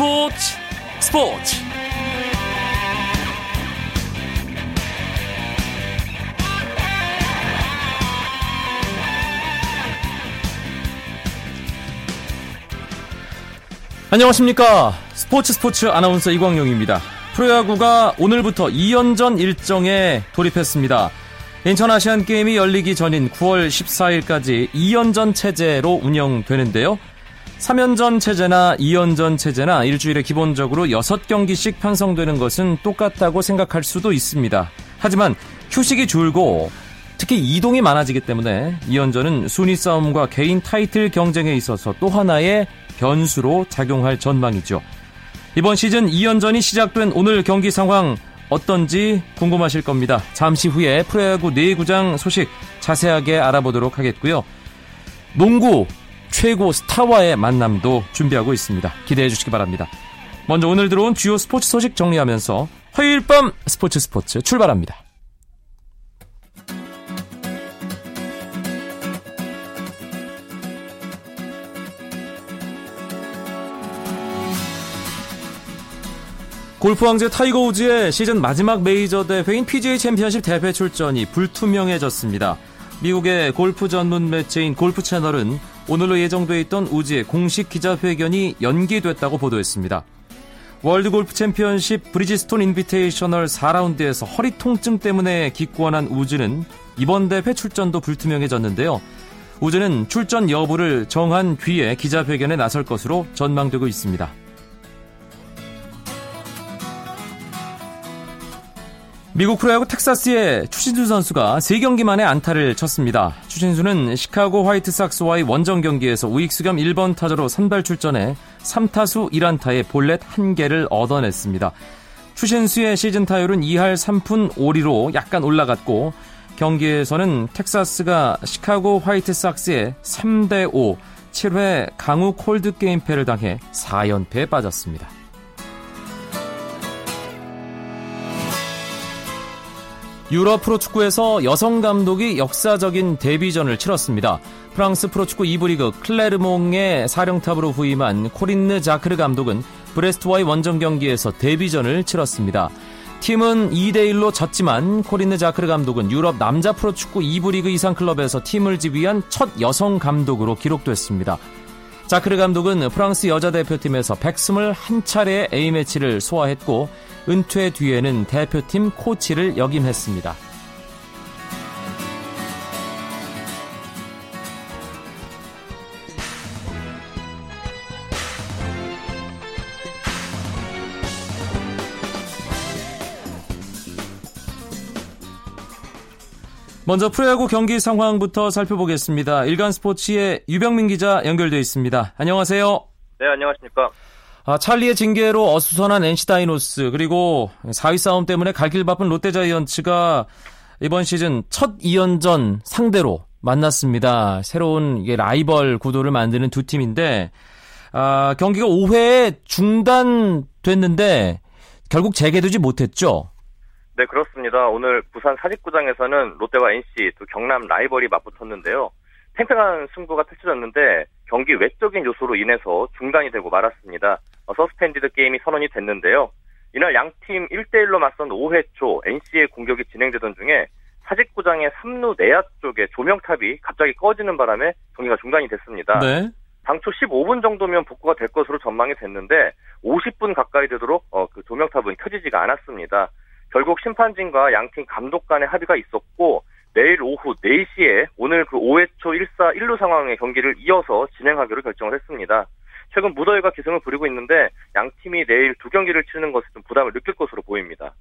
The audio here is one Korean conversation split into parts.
스포츠 스포츠. 안녕하십니까. 스포츠 스포츠 아나운서 이광용입니다. 프로야구가 오늘부터 2연전 일정에 돌입했습니다. 인천 아시안게임이 열리기 전인 9월 14일까지 2연전 체제로 운영되는데요 3연전 체제나 2연전 체제나 일주일에 기본적으로 6경기씩 편성되는 것은 똑같다고 생각할 수도 있습니다. 하지만 휴식이 줄고 특히 이동이 많아지기 때문에 2연전은 순위 싸움과 개인 타이틀 경쟁에 있어서 또 하나의 변수로 작용할 전망이죠. 이번 시즌 2연전이 시작된 오늘 경기 상황 어떤지 궁금하실 겁니다. 잠시 후에 프로야구 내구장 소식 자세하게 알아보도록 하겠고요. 농구 최고 스타와의 만남도 준비하고 있습니다. 기대해 주시기 바랍니다. 먼저 오늘 들어온 주요 스포츠 소식 정리하면서 화요일 밤 스포츠 스포츠 출발합니다. 골프 황제 타이거 우즈의 시즌 마지막 메이저 대회인 PGA 챔피언십 대회 출전이 불투명해졌습니다. 미국의 골프 전문 매체인 골프 채널은 오늘로 예정돼 있던 우즈의 공식 기자회견이 연기됐다고 보도했습니다. 월드 골프 챔피언십 브리지스톤 인비테이셔널 4라운드에서 허리 통증 때문에 기권한 우즈는 이번 대회 출전도 불투명해졌는데요. 우즈는 출전 여부를 정한 뒤에 기자회견에 나설 것으로 전망되고 있습니다. 미국 프로야구 텍사스의 추신수 선수가 3경기 만에 안타를 쳤습니다. 추신수는 시카고 화이트삭스와의 원정 경기에서 우익수 겸 1번 타자로 선발 출전해 3타수 1안타에 볼넷 1개를 얻어냈습니다. 추신수의 시즌 타율은 2할 3푼 5리로 약간 올라갔고 경기에서는 텍사스가 시카고 화이트삭스에 3대5 7회 강우 콜드 게임패를 당해 4연패에 빠졌습니다. 유럽 프로축구에서 여성 감독이 역사적인 데뷔전을 치렀습니다. 프랑스 프로축구 2부 리그 클레르몽의 사령탑으로 부임한 코린느 자크르 감독은 브레스트와의 원정 경기에서 데뷔전을 치렀습니다. 팀은 2대1로 졌지만 코린느 자크르 감독은 유럽 남자 프로축구 2부 리그 이상 클럽에서 팀을 지휘한 첫 여성 감독으로 기록됐습니다. 자크르 감독은 프랑스 여자 대표팀에서 121차례의 A매치를 소화했고 은퇴 뒤에는 대표팀 코치를 역임했습니다. 먼저 프로야구 경기 상황부터 살펴보겠습니다. 일간 스포츠의 유병민 기자 연결되어 있습니다. 안녕하세요. 네, 안녕하십니까. 아, 찰리의 징계로 어수선한 NC 다이노스 그리고 4위 싸움 때문에 갈 길 바쁜 롯데 자이언츠가 이번 시즌 첫 2연전 상대로 만났습니다. 새로운 라이벌 구도를 만드는 두 팀인데 아, 경기가 5회에 중단됐는데 결국 재개되지 못했죠. 네, 그렇습니다. 오늘 부산 사직구장에서는 롯데와 NC 또 경남 라이벌이 맞붙었는데요. 팽팽한 승부가 펼쳐졌는데 경기 외적인 요소로 인해서 중단이 되고 말았습니다. 어, 서스펜디드 게임이 선언이 됐는데요. 이날 양팀 1대1로 맞선 5회 초 NC의 공격이 진행되던 중에 사직구장의 3루 내야 쪽에 조명탑이 갑자기 꺼지는 바람에 경기가 중단이 됐습니다. 네. 당초 15분 정도면 복구가 될 것으로 전망이 됐는데 50분 가까이 되도록 어, 그 조명탑은 켜지지가 않았습니다. 결국 심판진과 양팀 감독 간의 합의가 있었고 내일 오후 4시에 오늘 그 5회 초 1사 1루 상황의 경기를 이어서 진행하기로 결정을 했습니다. 최근 무더위가 기승을 부리고 있는데 양 팀이 내일 두 경기를 치르는 것에 좀 부담을 느낄 것으로 보입니다.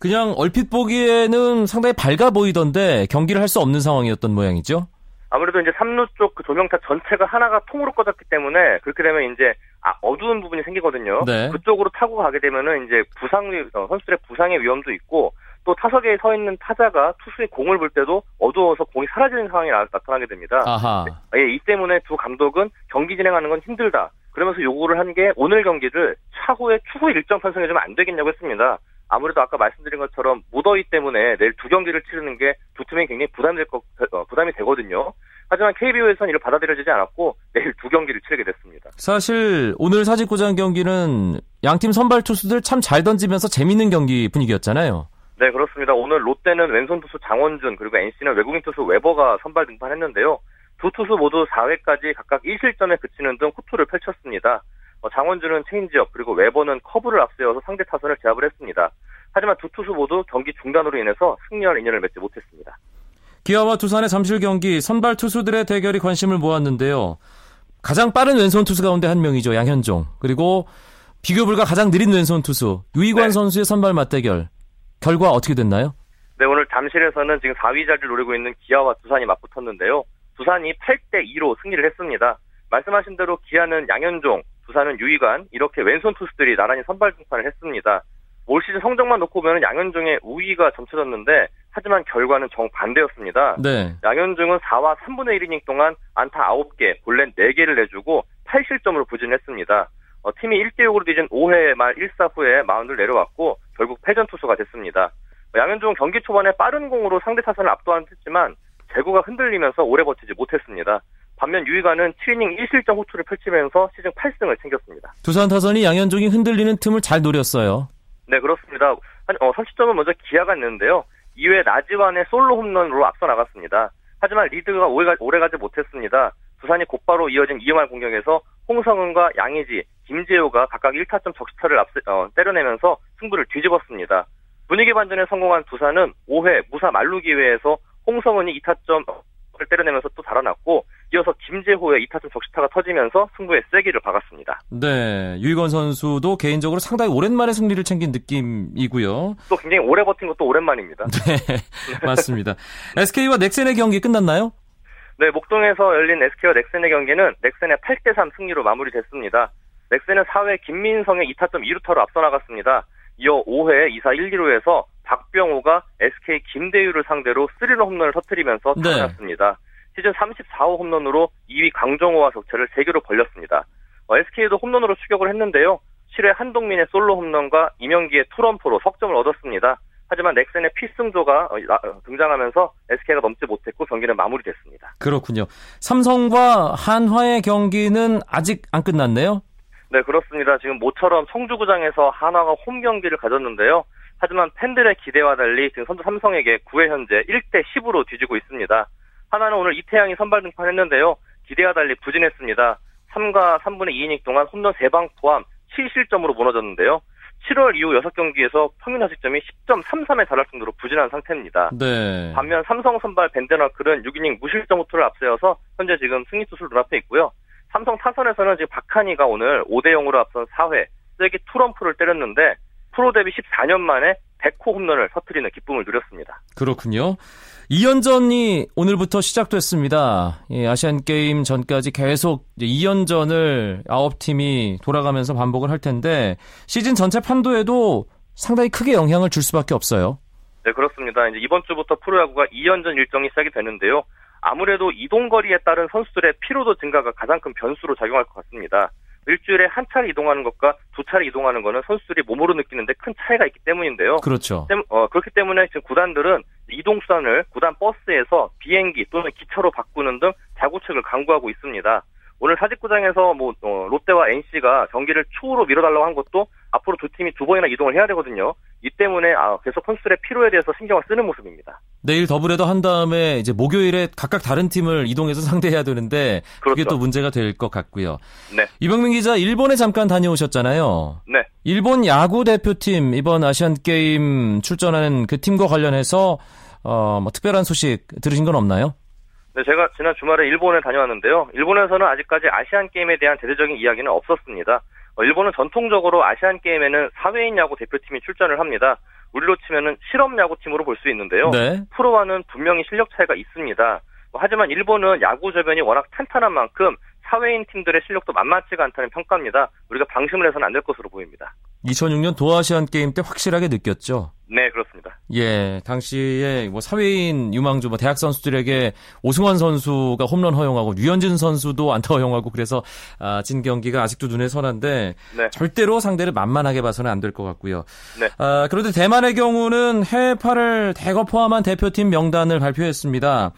그냥 얼핏 보기에는 상당히 밝아 보이던데 경기를 할 수 없는 상황이었던 모양이죠? 아무래도 이제 3루 쪽 그 조명탑 전체가 하나가 통으로 꺼졌기 때문에 그렇게 되면 이제 아, 어두운 부분이 생기거든요. 네. 그쪽으로 타고 가게 되면은 이제 부상 어, 선수들의 부상의 위험도 있고 또 타석에 서 있는 타자가 투수의 공을 볼 때도 어두워서 공이 사라지는 상황이 나, 타나게 됩니다. 아하. 예, 이 때문에 두 감독은 경기 진행하는 건 힘들다. 그러면서 요구를 한 게 오늘 경기를 차후에 추후 일정 편성해주면 안 되겠냐고 했습니다. 아무래도 아까 말씀드린 것처럼 무더위 때문에 내일 두 경기를 치르는 게 두 팀에 굉장히 부담될 것, 어, 부담이 되거든요. 하지만 KBO에서는 이를 받아들여지지 않았고 내일 두 경기를 치르게 됐습니다. 사실 오늘 사직구장 경기는 양팀 선발 투수들 참 잘 던지면서 재밌는 경기 분위기였잖아요. 네, 그렇습니다. 오늘 롯데는 왼손 투수 장원준 그리고 NC는 외국인 투수 웨버가 선발 등판했는데요. 두 투수 모두 4회까지 각각 1실점에 그치는 등 호투를 펼쳤습니다. 어, 장원준은 체인지업 그리고 웨버는 커브를 앞세워서 상대 타선을 제압을 했습니다. 하지만 두 투수 모두 경기 중단으로 인해서 승리와 인연을 맺지 못했습니다. 기아와 두산의 잠실 경기 선발 투수들의 대결이 관심을 모았는데요. 가장 빠른 왼손 투수 가운데 한 명이죠. 양현종. 그리고 비교 불가 가장 느린 왼손 투수 유이관 네. 선수의 선발 맞대결. 결과 어떻게 됐나요? 네, 오늘 잠실에서는 지금 4위 자리를 노리고 있는 기아와 두산이 맞붙었는데요. 두산이 8대 2로 승리를 했습니다. 말씀하신 대로 기아는 양현종, 두산은 유이관 이렇게 왼손 투수들이 나란히 선발 등판을 했습니다. 올 시즌 성적만 놓고 보면 양현종의 우위가 점쳐졌는데 하지만 결과는 정반대였습니다. 네. 양현종은 4와 3분의 1이닝 동안 안타 9개, 볼넷 4개를 내주고 8실점으로 부진했습니다. 어, 팀이 1대 6으로 뒤진 5회 말 1사 후에 마운드를 내려왔고 결국 패전 투수가 됐습니다. 양현종은 경기 초반에 빠른 공으로 상대 타선을 압도한 했지만 제구가 흔들리면서 오래 버티지 못했습니다. 반면 유이가는 7이닝 1실점 호투를 펼치면서 시즌 8승을 챙겼습니다. 두산 타선이 양현종이 흔들리는 틈을 잘 노렸어요. 네, 그렇습니다. 어, 선취점은 먼저 기아가 있는데요. 2회 나지완의 솔로 홈런으로 앞서 나갔습니다. 하지만 리드가 오래, 가지 못했습니다. 두산이 곧바로 이어진 이영환 공격에서 홍성은과 양의지, 김재호가 각각 1타점 적시타를 앞세, 어, 때려내면서 승부를 뒤집었습니다. 분위기 반전에 성공한 두산은 5회 무사 만루 기회에서 홍성은이 2타점을 때려내면서 또 달아났고 이어서 김재호의 2타점 적시타가 터지면서 승부에 세기를 박았습니다. 네, 유희건 선수도 개인적으로 상당히 오랜만에 승리를 챙긴 느낌이고요. 또 굉장히 오래 버틴 것도 오랜만입니다. 네, 맞습니다. SK와 넥센의 경기 끝났나요? 네, 목동에서 열린 SK와 넥센의 경기는 넥센의 8대3 승리로 마무리됐습니다. 넥센은 4회 김민성의 2타점 2루타로 앞서 나갔습니다. 이어 5회 2사 1, 2루에서 박병호가 SK 김대유를 상대로 3런 홈런을 터뜨리면서 달아났습니다. 네. 시즌 34호 홈런으로 2위 강정호와 격차를 3개로 벌렸습니다. 어, SK도 홈런으로 추격을 했는데요. 7회 한동민의 솔로 홈런과 이명기의 투런포로 석점을 얻었습니다. 하지만 넥센의 필승조가 어, 어, 등장하면서 SK가 넘지 못했고 경기는 마무리됐습니다. 그렇군요. 삼성과 한화의 경기는 아직 안 끝났네요. 네, 그렇습니다. 지금 모처럼 청주구장에서 한화가 홈 경기를 가졌는데요. 하지만 팬들의 기대와 달리 지금 선두 삼성에게 9회 현재 1대 10으로 뒤지고 있습니다. 하나는 오늘 이태양이 선발 등판했는데요. 기대와 달리 부진했습니다. 3과 3분의 2이닝 동안 홈런 3방 포함 7실점으로 무너졌는데요. 7월 이후 6경기에서 평균 타식점이 10.33에 달할 정도로 부진한 상태입니다. 네. 반면 삼성 선발 벤데너클은 6이닝 무실점 호투를 앞세워서 현재 지금 승리 투수를 눈앞에 있고요. 삼성 타선에서는 지금 박한이가 오늘 5대 0으로 앞선 4회 세기 투럼프를 때렸는데 프로 데뷔 14년 만에 100호 홈런을 터트리는 기쁨을 누렸습니다. 그렇군요. 2연전이 오늘부터 시작됐습니다. 예, 아시안 게임 전까지 계속 2연전을 9팀이 돌아가면서 반복을 할 텐데 시즌 전체 판도에도 상당히 크게 영향을 줄 수밖에 없어요. 네, 그렇습니다. 이제 이번 주부터 프로야구가 2연전 일정이 시작이 되는데요. 아무래도 이동 거리에 따른 선수들의 피로도 증가가 가장 큰 변수로 작용할 것 같습니다. 일주일에 한 차례 이동하는 것과 두 차례 이동하는 것은 선수들이 몸으로 느끼는데 큰 차이가 있기 때문인데요. 그렇죠. 어, 그렇기 때문에 지금 구단들은 이동 수단을 구단 버스에서 비행기 또는 기차로 바꾸는 등 자구책을 강구하고 있습니다. 오늘 사직구장에서 뭐 어, 롯데와 NC가 경기를 추후로 미뤄달라고 한 것도 앞으로 두 팀이 두 번이나 이동을 해야 되거든요. 이 때문에 아, 계속 선수들의 피로에 대해서 신경을 쓰는 모습입니다. 내일 더블헤더 한 다음에 이제 목요일에 각각 다른 팀을 이동해서 상대해야 되는데 그렇죠. 그게 또 문제가 될 것 같고요. 네. 이병민 기자 일본에 잠깐 다녀오셨잖아요. 네. 일본 야구 대표팀 이번 아시안 게임 출전하는 그 팀과 관련해서 어, 뭐 특별한 소식 들으신 건 없나요? 네, 제가 지난 주말에 일본에 다녀왔는데요. 일본에서는 아직까지 아시안 게임에 대한 대대적인 이야기는 없었습니다. 어, 일본은 전통적으로 아시안 게임에는 사회인 야구 대표팀이 출전을 합니다. 우리로 치면은 실업 야구팀으로 볼 수 있는데요. 네. 프로와는 분명히 실력 차이가 있습니다. 뭐, 하지만 일본은 야구 저변이 워낙 탄탄한 만큼 사회인 팀들의 실력도 만만치가 않다는 평가입니다. 우리가 방심을 해서는 안 될 것으로 보입니다. 2006년 도아시안 게임 때 확실하게 느꼈죠. 네, 그렇습니다. 예, 당시에 뭐 사회인 유망주 뭐 대학 선수들에게 오승환 선수가 홈런 허용하고 류현진 선수도 안타 허용하고 그래서 아, 진 경기가 아직도 눈에 선한데 네. 절대로 상대를 만만하게 봐서는 안 될 것 같고요. 네. 아, 그런데 대만의 경우는 해외파를 대거 포함한 대표팀 명단을 발표했습니다.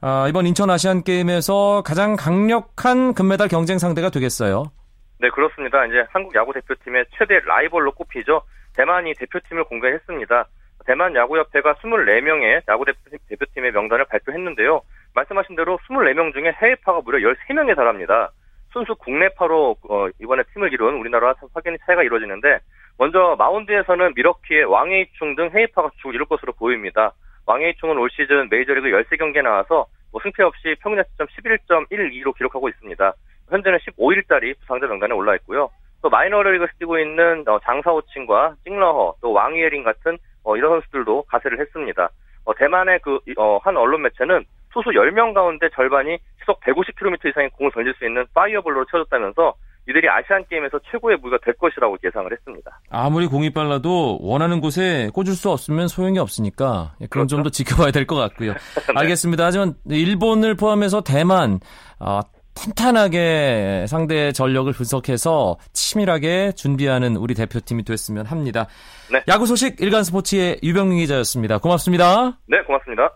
아, 이번 인천 아시안 게임에서 가장 강력한 금메달 경쟁 상대가 되겠어요. 네, 그렇습니다. 이제 한국 야구 대표팀의 최대 라이벌로 꼽히죠. 대만이 대표팀을 공개했습니다. 대만 야구협회가 24명의 야구 대표팀의 명단을 발표했는데요. 말씀하신 대로 24명 중에 해외파가 무려 13명에 달합니다. 순수 국내파로 어, 이번에 팀을 이룬 우리나라와 확연히 차이가 이루어지는데 먼저 마운드에서는 미러키의 왕에이충 등 해외파가 주를 이룰 것으로 보입니다. 왕에이충은 올 시즌 메이저리그 13경기에 나와서 뭐 승패 없이 평균 자책점 11.12로 기록하고 있습니다. 현재는 15일짜리 부상자 명단에 올라 있고요. 또 마이너리그에서 뛰고 있는 어, 장사오칭과 찡러허, 또 왕이에린 같은 어, 이런 선수들도 가세를 했습니다. 어, 대만의 그 한 언론 매체는 투수 10명 가운데 절반이 시속 150km 이상의 공을 던질 수 있는 파이어볼러로 채워졌다면서 이들이 아시안 게임에서 최고의 무기가 될 것이라고 예상을 했습니다. 아무리 공이 빨라도 원하는 곳에 꽂을 수 없으면 소용이 없으니까 그런 그렇죠? 점도 지켜봐야 될 것 같고요. 네. 알겠습니다. 하지만 일본을 포함해서 대만 어, 탄탄하게 상대의 전력을 분석해서 치밀하게 준비하는 우리 대표팀이 됐으면 합니다. 네. 야구 소식 일간 스포츠의 유병민 기자였습니다. 고맙습니다. 네, 고맙습니다.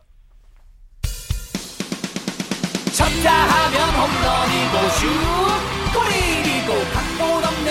쳤다 하면 홈런이고 슛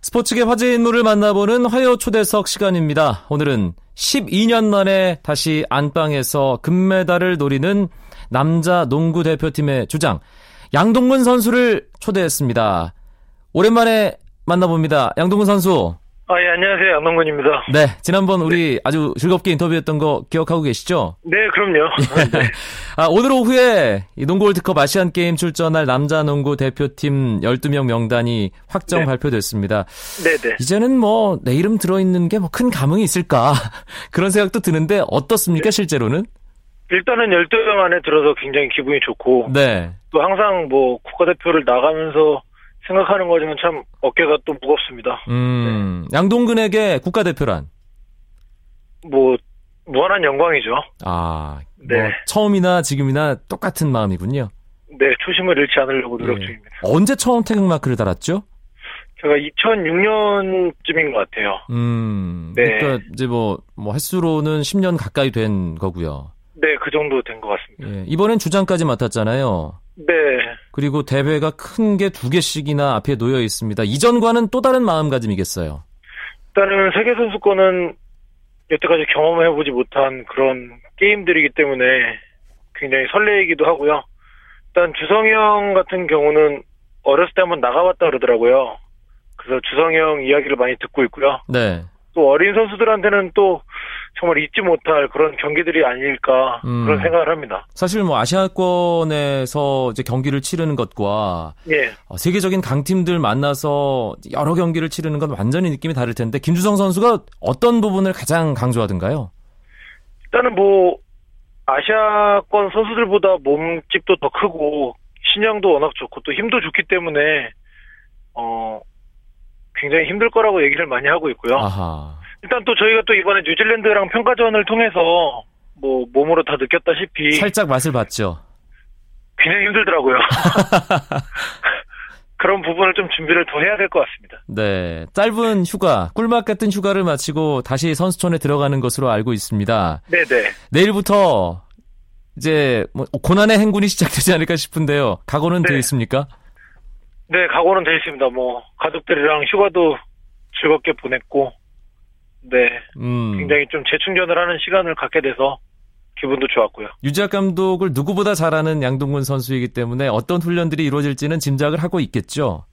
스포츠계 화제 인물을 만나보는 화요 초대석 시간입니다. 오늘은 12년 만에 다시 안방에서 금메달을 노리는 남자 농구 대표팀의 주장 양동근 선수를 초대했습니다. 오랜만에 만나봅니다. 양동근 선수. 아, 예, 안녕하세요. 양동근입니다. 네, 지난번 우리 네. 아주 즐겁게 인터뷰했던 거 기억하고 계시죠? 네, 그럼요. 네. 아, 오늘 오후에 이 농구 월드컵 아시안 게임 출전할 남자 농구 대표팀 12명 명단이 확정 네. 발표됐습니다. 네, 네. 이제는 뭐 내 이름 들어 있는 게 뭐 큰 감흥이 있을까? 그런 생각도 드는데 어떻습니까, 네. 실제로는? 일단은 12명 안에 들어서 굉장히 기분이 좋고. 네. 또 항상 뭐 국가대표를 나가면서 생각하는 거지만 참 어깨가 또 무겁습니다. 음, 네. 양동근에게 국가대표란? 뭐, 무한한 영광이죠. 아, 뭐 네. 뭐 처음이나 지금이나 똑같은 마음이군요. 네, 초심을 잃지 않으려고 노력 네. 중입니다. 언제 처음 태극마크를 달았죠? 제가 2006년쯤인 것 같아요. 음, 네. 그러니까 이제 뭐, 뭐 횟수로는 10년 가까이 된 거고요. 네, 그 정도 된 것 같습니다. 예, 이번엔 주장까지 맡았잖아요. 네. 그리고 대회가 큰 게 두 개씩이나 앞에 놓여 있습니다. 이전과는 또 다른 마음가짐이겠어요. 일단은 세계 선수권은 여태까지 경험해보지 못한 그런 게임들이기 때문에 굉장히 설레이기도 하고요. 일단 주성이 형 같은 경우는 어렸을 때 한번 나가봤다 그러더라고요. 그래서 주성이 형 이야기를 많이 듣고 있고요. 네. 또 어린 선수들한테는 또 정말 잊지 못할 그런 경기들이 아닐까 음. 그런 생각을 합니다. 사실 뭐 아시아권에서 이제 경기를 치르는 것과 예. 어, 세계적인 강팀들 만나서 여러 경기를 치르는 건 완전히 느낌이 다를 텐데 김주성 선수가 어떤 부분을 가장 강조하던가요? 일단은 뭐 아시아권 선수들보다 몸집도 더 크고 신장도 워낙 좋고 또 힘도 좋기 때문에 어 굉장히 힘들 거라고 얘기를 많이 하고 있고요. 아하. 일단 또 저희가 또 이번에 뉴질랜드랑 평가전을 통해서 뭐 몸으로 다 느꼈다시피 살짝 맛을 봤죠. 굉장히 힘들더라고요. 그런 부분을 좀 준비를 더 해야 될 것 같습니다. 네. 짧은 휴가, 꿀맛 같은 휴가를 마치고 다시 선수촌에 들어가는 것으로 알고 있습니다. 네네. 내일부터 이제 뭐 고난의 행군이 시작되지 않을까 싶은데요. 각오는 네. 되어 있습니까? 네, 각오는 되어 있습니다. 뭐 가족들이랑 휴가도 즐겁게 보냈고 네. 음. 굉장히 좀 재충전을 하는 시간을 갖게 돼서 기분도 좋았고요. 유지학 감독을 누구보다 잘 아는 양동근 선수이기 때문에 어떤 훈련들이 이루어질지는 짐작을 하고 있겠죠.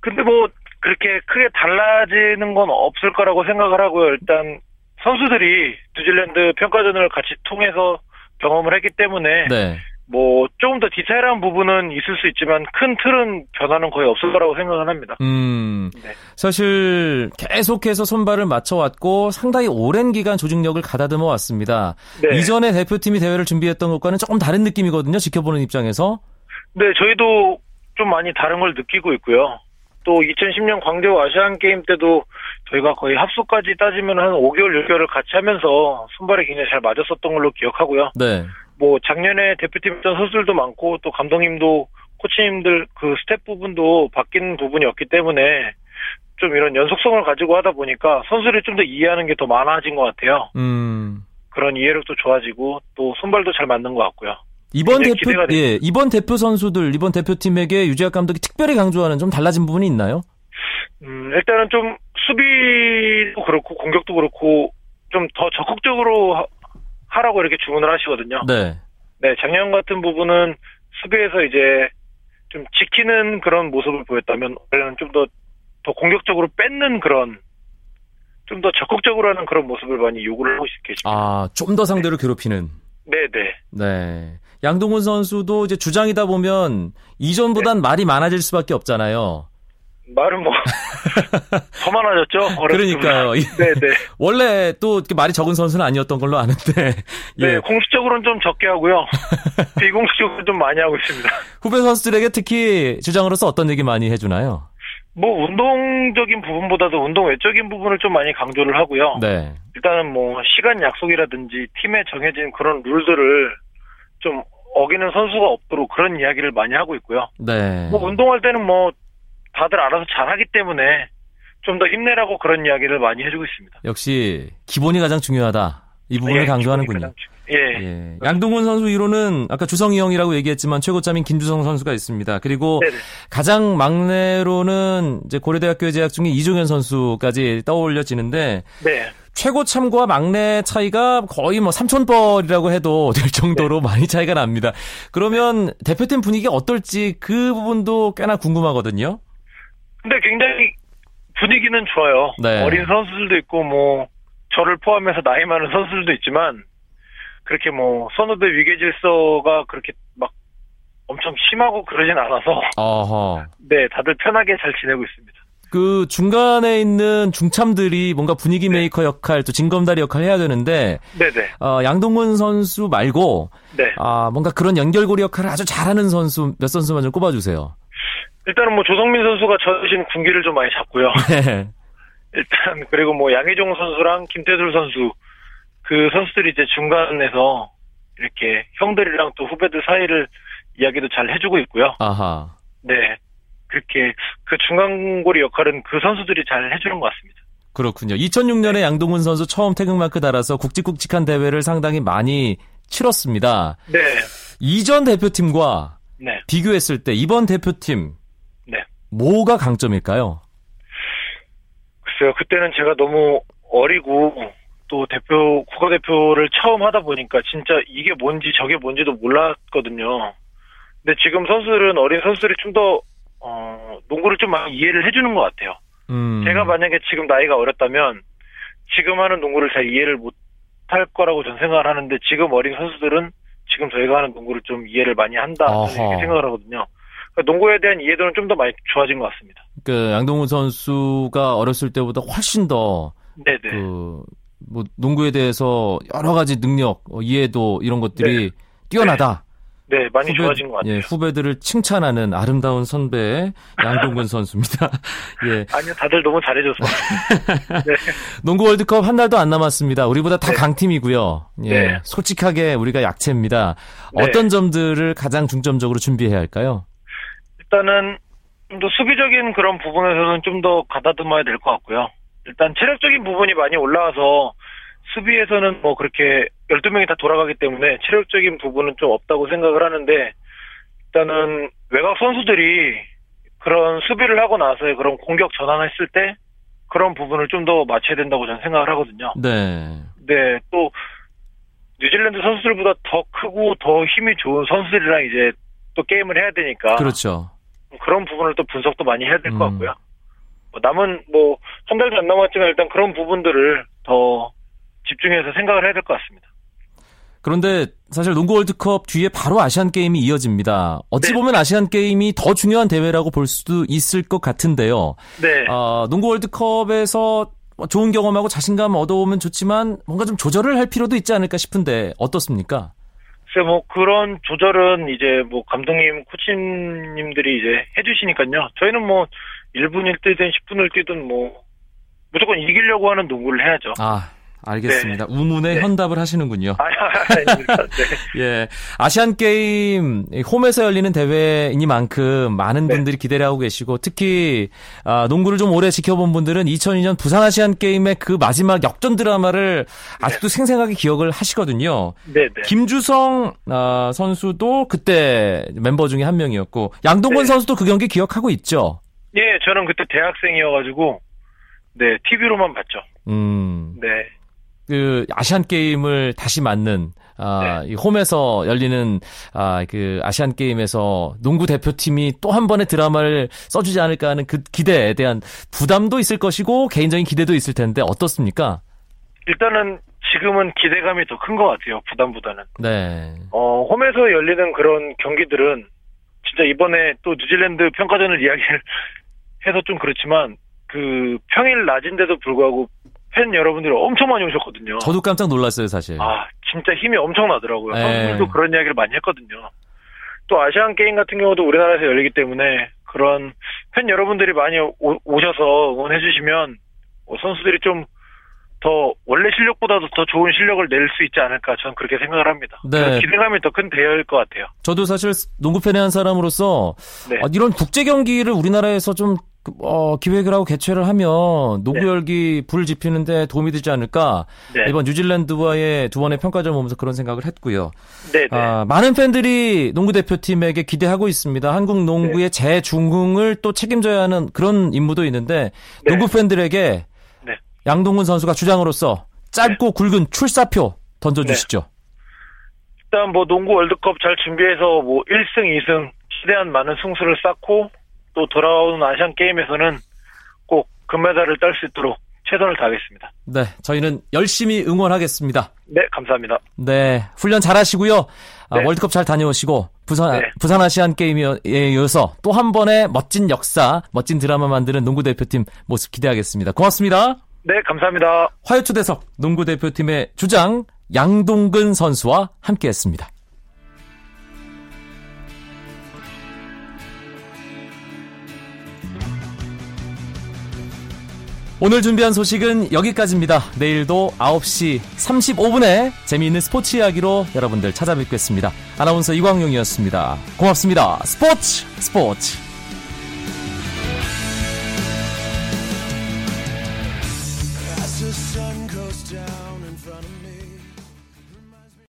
근데 뭐 그렇게 크게 달라지는 건 없을 거라고 생각을 하고요. 일단 선수들이 뉴질랜드 평가전을 같이 통해서 경험을 했기 때문에 네. 뭐 조금 더 디테일한 부분은 있을 수 있지만 큰 틀은 변화는 거의 없을 거라고 생각은 합니다. 음, 네. 사실 계속해서 손발을 맞춰왔고 상당히 오랜 기간 조직력을 가다듬어 왔습니다. 네. 이전에 대표팀이 대회를 준비했던 것과는 조금 다른 느낌이거든요. 지켜보는 입장에서. 네, 저희도 좀 많이 다른 걸 느끼고 있고요. 또 2010년 광저우 아시안 게임 때도 저희가 거의 합숙까지 따지면 한 5개월, 6개월을 같이 하면서 손발이 굉장히 잘 맞았었던 걸로 기억하고요. 네. 뭐 작년에 대표팀 있던 선수들도 많고 또 감독님도 코치님들 그 스태프 부분도 안 바뀐 부분이었기 때문에 좀 이런 연속성을 가지고 하다 보니까 선수를 좀 더 이해하는 게 더 많아진 것 같아요. 음. 그런 이해력도 좋아지고 또 손발도 잘 맞는 것 같고요. 이번 대표. 예, 이번 대표 선수들 이번 대표팀에게 유재학 감독이 특별히 강조하는 좀 달라진 부분이 있나요? 음, 일단은 좀 수비도 그렇고 공격도 그렇고 좀 더 적극적으로 하- 하라고 이렇게 주문을 하시거든요. 네. 네, 작년 같은 부분은 수비에서 이제 좀 지키는 그런 모습을 보였다면 올해는 좀 더 더 공격적으로 뺏는 그런 좀 더 적극적으로 하는 그런 모습을 많이 요구를 하고 계십니다. 아, 좀 더 상대를 괴롭히는. 네, 네. 네. 양동근 선수도 이제 주장이다 보면 이전보단 말이 많아질 수밖에 없잖아요. 말은 뭐더 많아졌죠. 어렸을 그러니까요. 네, 네. 원래 또 말이 적은 선수는 아니었던 걸로 아는데. 네, 예. 공식적으로는 좀 적게 하고요. 비공식적으로 좀 많이 하고 있습니다. 후배 선수들에게 특히 주장으로서 어떤 얘기 많이 해주나요? 뭐 운동적인 부분보다도 운동 외적인 부분을 좀 많이 강조를 하고요. 네. 일단은 뭐 시간 약속이라든지 팀에 정해진 그런 룰들을 좀 어기는 선수가 없도록 그런 이야기를 많이 하고 있고요. 네. 뭐 운동할 때는 뭐 다들 알아서 잘하기 때문에 좀 더 힘내라고 그런 이야기를 많이 해주고 있습니다. 역시 기본이 가장 중요하다. 이 부분을 예, 강조하는군요. 예. 예. 양동근 선수 1호는 아까 주성이 형이라고 얘기했지만 최고점인 김주성 선수가 있습니다. 그리고 네네. 가장 막내로는 이제 고려대학교에 재학 중인 이종현 선수까지 떠올려지는데 네. 최고 참고와 막내 차이가 거의 뭐 삼촌벌이라고 해도 될 정도로 네. 많이 차이가 납니다. 그러면 대표팀 분위기가 어떨지 그 부분도 꽤나 궁금하거든요. 근데 굉장히 분위기는 좋아요. 네. 어린 선수들도 있고 뭐 저를 포함해서 나이 많은 선수들도 있지만 그렇게 뭐 선후배 위계 질서가 그렇게 막 엄청 심하고 그러진 않아서 어허. 네 다들 편하게 잘 지내고 있습니다. 그 중간에 있는 중고참들이 뭔가 분위기 메이커 역할 또 징검다리 역할 해야 되는데 네네 어, 양동근 선수 말고 네 아 뭔가 그런 연결고리 역할을 아주 잘하는 선수 몇 선수만 좀 꼽아주세요. 일단은 뭐 조성민 선수가 정신 군기를 좀 많이 잡고요. 네. 일단 그리고 뭐 양희종 선수랑 김태술 선수 그 선수들이 이제 중간에서 이렇게 형들이랑 또 후배들 사이를 이야기도 잘 해주고 있고요. 아하. 네. 그렇게 그 중간고리 역할은 그 선수들이 잘 해주는 것 같습니다. 그렇군요. 2006년에 양동근 선수 처음 태극마크 달아서 굵직굵직한 대회를 상당히 많이 치렀습니다. 네. 이전 대표팀과 네. 비교했을 때 이번 대표팀 네. 뭐가 강점일까요? 글쎄요. 그때는 제가 너무 어리고 또 대표 국가대표를 처음 하다 보니까 진짜 이게 뭔지 저게 뭔지도 몰랐거든요. 근데 지금 선수들은 어린 선수들이 좀 더 어, 농구를 좀 많이 이해를 해주는 것 같아요. 음. 제가 만약에 지금 나이가 어렸다면 지금 하는 농구를 잘 이해를 못 할 거라고 저는 생각을 하는데 지금 어린 선수들은 지금 저희가 하는 농구를 좀 이해를 많이 한다. 이렇게 생각을 하거든요. 그러니까 농구에 대한 이해도는 좀 더 많이 좋아진 것 같습니다. 그 양동근 선수가 어렸을 때보다 훨씬 더 네네. 그, 뭐, 농구에 대해서 여러 가지 능력, 어, 이해도 이런 것들이 뛰어나다. 네, 많이 좋아진 것 같아요. 예, 후배들을 칭찬하는 아름다운 선배 양동근 선수입니다. 예. 아니요, 다들 너무 잘해줘서. 네. 농구 월드컵 한 달도 안 남았습니다. 우리보다 다 네. 강팀이고요. 예. 네. 솔직하게 우리가 약체입니다. 네. 어떤 점들을 가장 중점적으로 준비해야 할까요? 일단은 좀 더 수비적인 그런 부분에서는 좀 더 가다듬어야 될 것 같고요. 일단 체력적인 부분이 많이 올라와서 수비에서는 뭐 그렇게 12명이 다 돌아가기 때문에 체력적인 부분은 좀 없다고 생각을 하는데 일단은 외곽 선수들이 그런 수비를 하고 나서의 그런 공격 전환했을 때 그런 부분을 좀 더 맞춰야 된다고 저는 생각을 하거든요. 네. 네, 또 뉴질랜드 선수들보다 더 크고 더 힘이 좋은 선수들이랑 이제 또 게임을 해야 되니까 그렇죠. 그런 부분을 또 분석도 많이 해야 될것 음. 같고요. 뭐 남은 뭐 한 달도 안 남았지만 일단 그런 부분들을 더 집중해서 생각을 해야 될 것 같습니다. 그런데 사실 농구 월드컵 뒤에 바로 아시안 게임이 이어집니다. 어찌 네. 보면 아시안 게임이 더 중요한 대회라고 볼 수도 있을 것 같은데요. 네, 아, 농구 월드컵에서 뭐 좋은 경험하고 자신감 얻어오면 좋지만 뭔가 좀 조절을 할 필요도 있지 않을까 싶은데 어떻습니까? 글쎄 뭐 그런 조절은 이제 뭐 감독님, 코치님들이 이제 해주시니까요. 저희는 뭐 1분을 뛰든 10분을 뛰든 뭐 무조건 이기려고 하는 농구를 해야죠. 아, 알겠습니다. 네. 우문의 네. 현답을 하시는군요. 아. 네. 예. 아시안 게임 홈에서 열리는 대회이니만큼 많은 네. 분들이 기대를 하고 계시고 특히 아, 농구를 좀 오래 지켜본 분들은 2002년 부산 아시안 게임의 그 마지막 역전 드라마를 아직도 네. 생생하게 기억을 하시거든요. 네, 네. 김주성 아, 선수도 그때 멤버 중에 한 명이었고 양동근 네. 선수도 그 경기 기억하고 있죠. 예, 저는 그때 대학생이어가지고 네 TV로만 봤죠. 음. 네. 그 아시안 게임을 다시 맞는 아, 네. 이 홈에서 열리는 아, 그 아시안 게임에서 농구 대표팀이 또 한 번의 드라마를 써주지 않을까 하는 그 기대에 대한 부담도 있을 것이고 개인적인 기대도 있을 텐데 어떻습니까? 일단은 지금은 기대감이 더 큰 것 같아요. 부담보다는. 네. 어 홈에서 열리는 그런 경기들은 진짜 이번에 또 뉴질랜드 평가전을 이야기를 해서 좀 그렇지만 그 평일 낮인데도 불구하고 팬 여러분들이 엄청 많이 오셨거든요. 저도 깜짝 놀랐어요, 사실. 아, 진짜 힘이 엄청 나더라고요. 네. 그런 이야기를 많이 했거든요. 또 아시안 게임 같은 경우도 우리나라에서 열리기 때문에 그런 팬 여러분들이 많이 오, 셔서 응원해 주시면 어, 선수들이 좀 더 원래 실력보다도 더 좋은 실력을 낼 수 있지 않을까 저는 그렇게 생각을 합니다. 네. 기대감이 더 큰 대회일 것 같아요. 저도 사실 농구 팬의 한 사람으로서 네. 아, 이런 국제 경기를 우리나라에서 좀 그, 어, 기획을 하고 개최를 하면 노구열기 네. 불을 지피는데 도움이 되지 않을까 네. 이번 뉴질랜드와의 두 번의 평가전 보면서 그런 생각을 했고요. 네, 네. 아, 많은 팬들이 농구 대표팀에게 기대하고 있습니다. 한국 농구의 네. 재중흥을 또 책임져야 하는 그런 임무도 있는데 네. 농구 팬들에게 양동근 선수가 주장으로서 짧고 굵은 출사표 던져주시죠. 일단 뭐 농구 월드컵 잘 준비해서 뭐 1승, 2승 최대한 많은 승수를 쌓고 또 돌아오는 아시안 게임에서는 꼭 금메달을 딸 수 있도록 최선을 다하겠습니다. 네, 저희는 열심히 응원하겠습니다. 네, 감사합니다. 네, 훈련 잘하시고요. 아, 네. 월드컵 잘 다녀오시고 부산 네. 부산 아시안 게임에 이어서 또 한 번의 멋진 역사, 멋진 드라마 만드는 농구 대표팀 모습 기대하겠습니다. 고맙습니다. 네, 감사합니다. 화요투대석 농구 대표팀의 주장 양동근 선수와 함께했습니다. 오늘 준비한 소식은 여기까지입니다. 내일도 9시 35분에 재미있는 스포츠 이야기로 여러분들 찾아뵙겠습니다. 아나운서 이광용이었습니다. 고맙습니다. 스포츠 스포츠